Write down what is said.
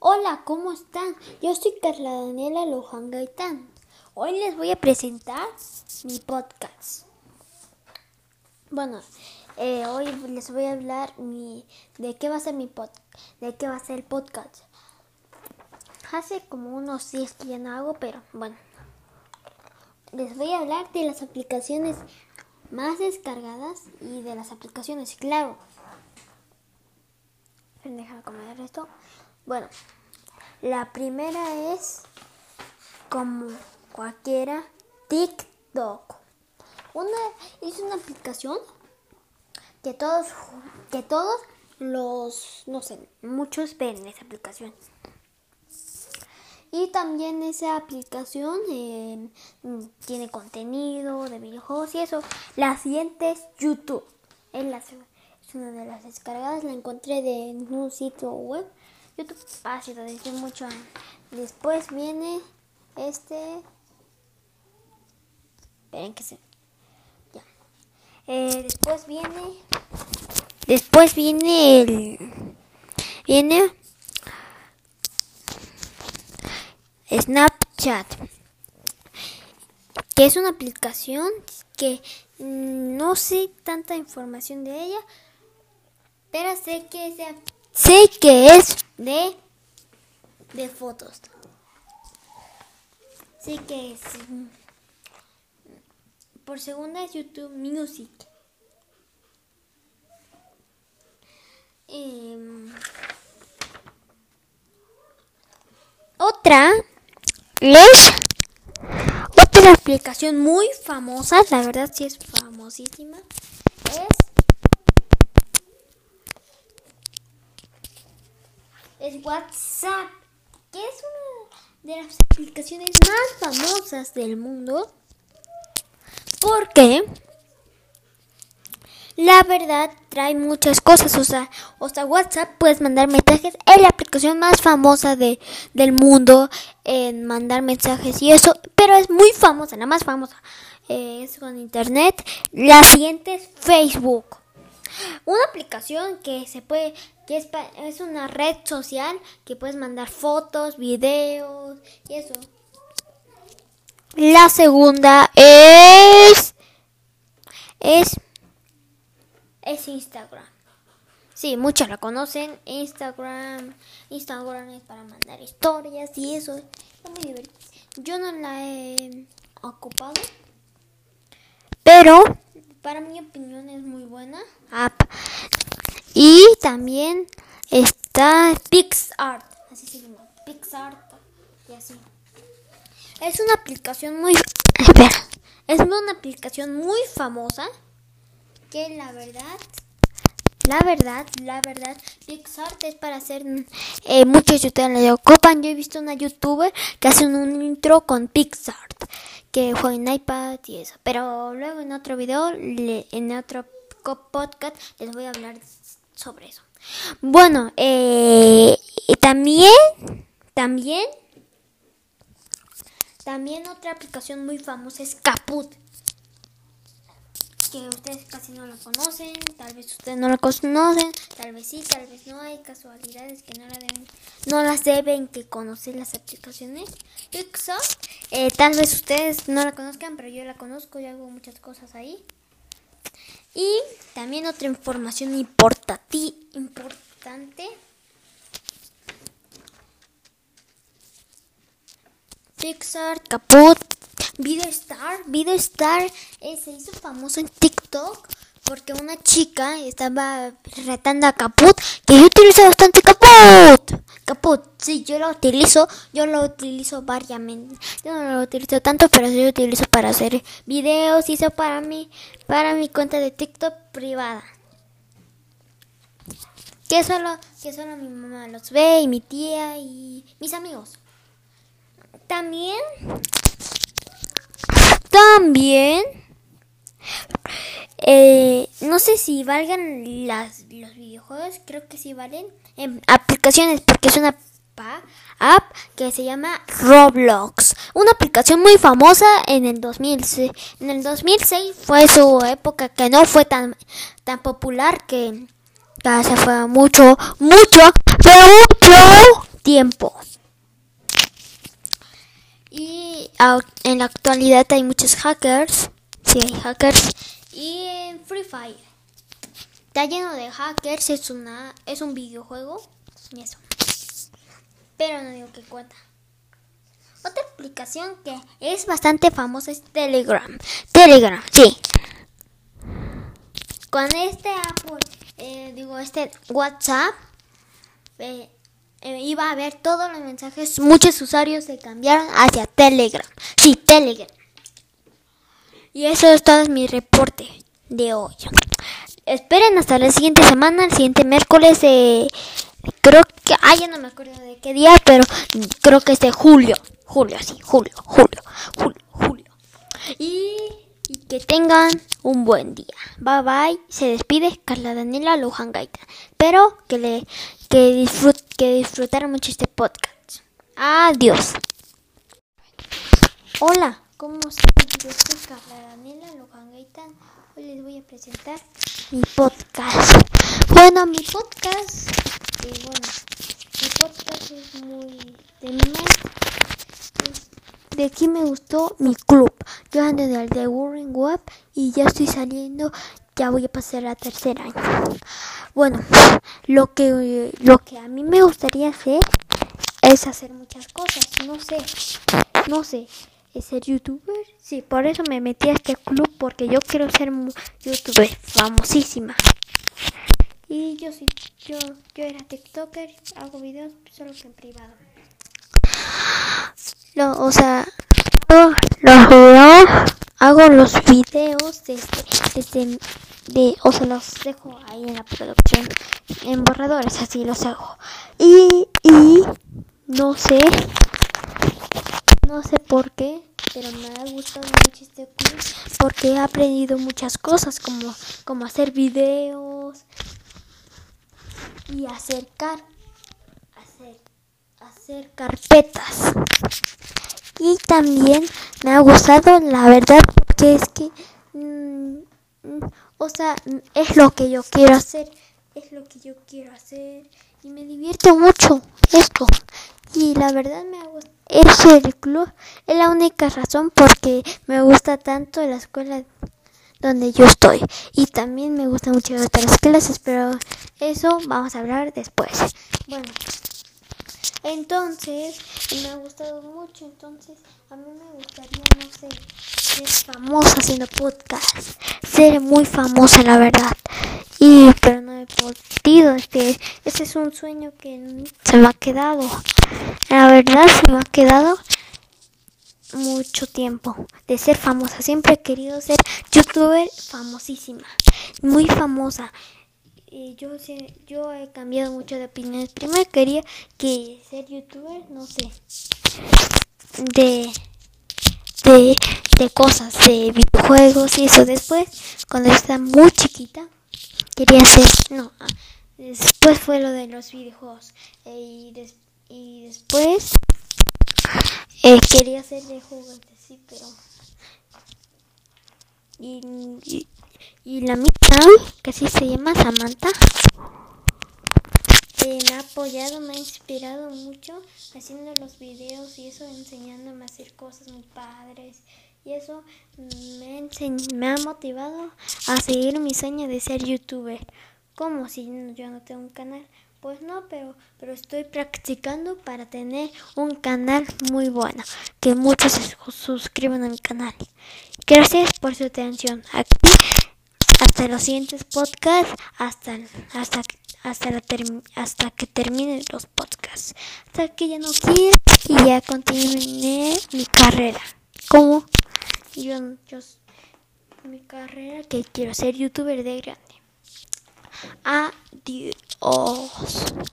Hola, ¿cómo están? Yo soy Carla Daniela Luján Gaitán. Hoy les voy a presentar mi podcast. Bueno, eh, hoy les voy a hablar mi, de qué va a ser mi podcast, de qué va a ser el podcast. Hace como unos días que ya no hago, pero bueno. Les voy a hablar de las aplicaciones más descargadas y de las aplicaciones, claro. Deja comer esto. Bueno, la primera es como cualquiera TikTok. Una es una aplicación que todos que todos los no sé, muchos ven esa aplicación. Y también esa aplicación eh, tiene contenido de videojuegos y eso. La siguiente es YouTube. Es, una de las descargadas. La encontré de un sitio web. YouTube fácil de decir mucho. Después viene este. Esperen que se. Ya. Eh, después viene. Después viene el. Viene Snapchat, que es una aplicación que no sé tanta información de ella, pero sé que es de, sé que es de de fotos. Sé que es por segunda es YouTube Music. Eh, otra es otra aplicación muy famosa, la verdad sí es famosísima, es, es WhatsApp, que es una de las aplicaciones más famosas del mundo, porque la verdad trae muchas cosas, o sea, o sea, WhatsApp puedes mandar mensajes, es la aplicación más famosa de, del mundo en mandar mensajes y eso, pero es muy famosa, la más famosa, eh, es con internet. La siguiente es Facebook, una aplicación que se puede, que es, es una red social que puedes mandar fotos, videos y eso. La segunda es es es Instagram. Sí, muchos la conocen. Instagram. Instagram es para mandar historias y eso. Es muy divertido. Yo no la he ocupado. Pero, para mi opinión, es muy buena app. Y también está PixArt. Así se llama. PixArt. Y así. Es una aplicación muy... Espera. Es una aplicación muy famosa que la verdad, la verdad, la verdad, PixArt es para hacer eh, muchos youtubers le ocupan. Yo he visto una youtuber que hace un intro con PixArt, que juega en iPad y eso. Pero luego en otro video, en otro podcast, les voy a hablar sobre eso. Bueno, eh, también, también, también otra aplicación muy famosa es Caput que ustedes casi no la conocen, tal vez ustedes no la conocen, tal vez sí, tal vez no, hay casualidades que no la deben, no las deben que conocer las aplicaciones. Eh, tal vez ustedes no la conozcan, pero yo la conozco y hago muchas cosas ahí. Y también otra información importante. Pixar, Caput, Video Star, Video Star eh, se hizo famoso en TikTok porque una chica estaba retando a Caput, que yo utilizo bastante Caput. Caput, sí, yo lo utilizo, yo lo utilizo variamente. Yo no lo utilizo tanto, pero sí lo utilizo para hacer videos y eso para mí, para mi cuenta de TikTok privada. Que solo, que solo mi mamá los ve y mi tía y mis amigos. También también, eh, no sé si valgan las, los videojuegos, creo que sí valen. En aplicaciones, porque es una app que se llama Roblox. Una aplicación muy famosa en el 2006. En el 2006 fue su época que no fue tan, tan popular que ya se fue mucho, mucho, pero mucho tiempo. Y en la actualidad hay muchos hackers. Sí, hay hackers. Y en Free Fire. Está lleno de hackers. Es, una, es un videojuego. Pero no digo que cuenta. Otra aplicación que es bastante famosa es Telegram. Telegram, sí. Con este Apple, eh, digo, este WhatsApp, eh, eh, iba a ver todos los mensajes. Muchos usuarios se cambiaron hacia Telegram. Sí, Telegram. Y eso es todo mi reporte de hoy. Esperen hasta la siguiente semana, el siguiente miércoles. creo que. Ah, ya no me acuerdo de qué día, pero creo que es de julio. Julio, sí, julio, julio, julio, julio. Y, que tengan un buen día. Bye bye. Se despide Carla Daniela Luján Gaita. Espero que, le, que, disfrut, que disfrutaron mucho este podcast. Adiós. Hola, ¿cómo soy Carla Daniela Luján. Hoy les voy a presentar mi podcast. Bueno, mi podcast, eh, bueno, mi podcast es muy de mi de aquí me gustó mi club. Yo ando del de Warren Web y ya estoy saliendo. Ya voy a pasar a tercer año. Bueno, lo que, lo que a mí me gustaría hacer es hacer muchas cosas. No sé, no sé. ¿Es ser youtuber? Sí, por eso me metí a este club porque yo quiero ser youtuber famosísima. Y yo sí, yo, yo era TikToker, hago videos solo que en privado o sea, los hago los videos desde, de, o sea, los dejo ahí en la producción, en borradores, así los hago. Y, y, no sé, no sé por qué, pero me ha gustado mucho este curso porque he aprendido muchas cosas como, como hacer videos y acercar, hacer, hacer carpetas. Y también me ha gustado, la verdad, porque es que, mm, mm, o sea, es lo que yo quiero hacer, es lo que yo quiero hacer y me divierte mucho esto. Y la verdad me ha gustado. Es el club, es la única razón porque me gusta tanto la escuela donde yo estoy. Y también me gusta mucho otras clases, pero eso vamos a hablar después. Bueno. Entonces, me ha gustado mucho. Entonces, a mí me gustaría, no sé, ser famosa haciendo podcast. Ser muy famosa, la verdad. Y, pero podido. Este, ese es un sueño que se me ha quedado. La verdad, se me ha quedado mucho tiempo de ser famosa. Siempre he querido ser youtuber famosísima. Muy famosa y yo yo he cambiado mucho de opiniones. Primero quería que ser youtuber, no sé, de de, de cosas, de videojuegos y eso. Después, cuando estaba muy chiquita, quería ser, no, ah, después fue lo de los videojuegos. Eh, y, y después eh, quería ser de juguetes, sí, pero... y, y la mía, que así se llama Samantha, me ha apoyado, me ha inspirado mucho haciendo los videos y eso, enseñándome a hacer cosas muy padres. Y eso me, me ha motivado a seguir mi sueño de ser youtuber. Como si yo no tengo un canal. Pues no, pero, pero estoy practicando para tener un canal muy bueno. Que muchos se suscriban a mi canal. Gracias por su atención. Aquí hasta los siguientes podcasts, hasta, hasta, hasta, la hasta que terminen los podcasts, hasta que ya no quiera y ya continúe mi carrera. Como yo, yo, mi carrera que quiero ser youtuber de grande. Adiós.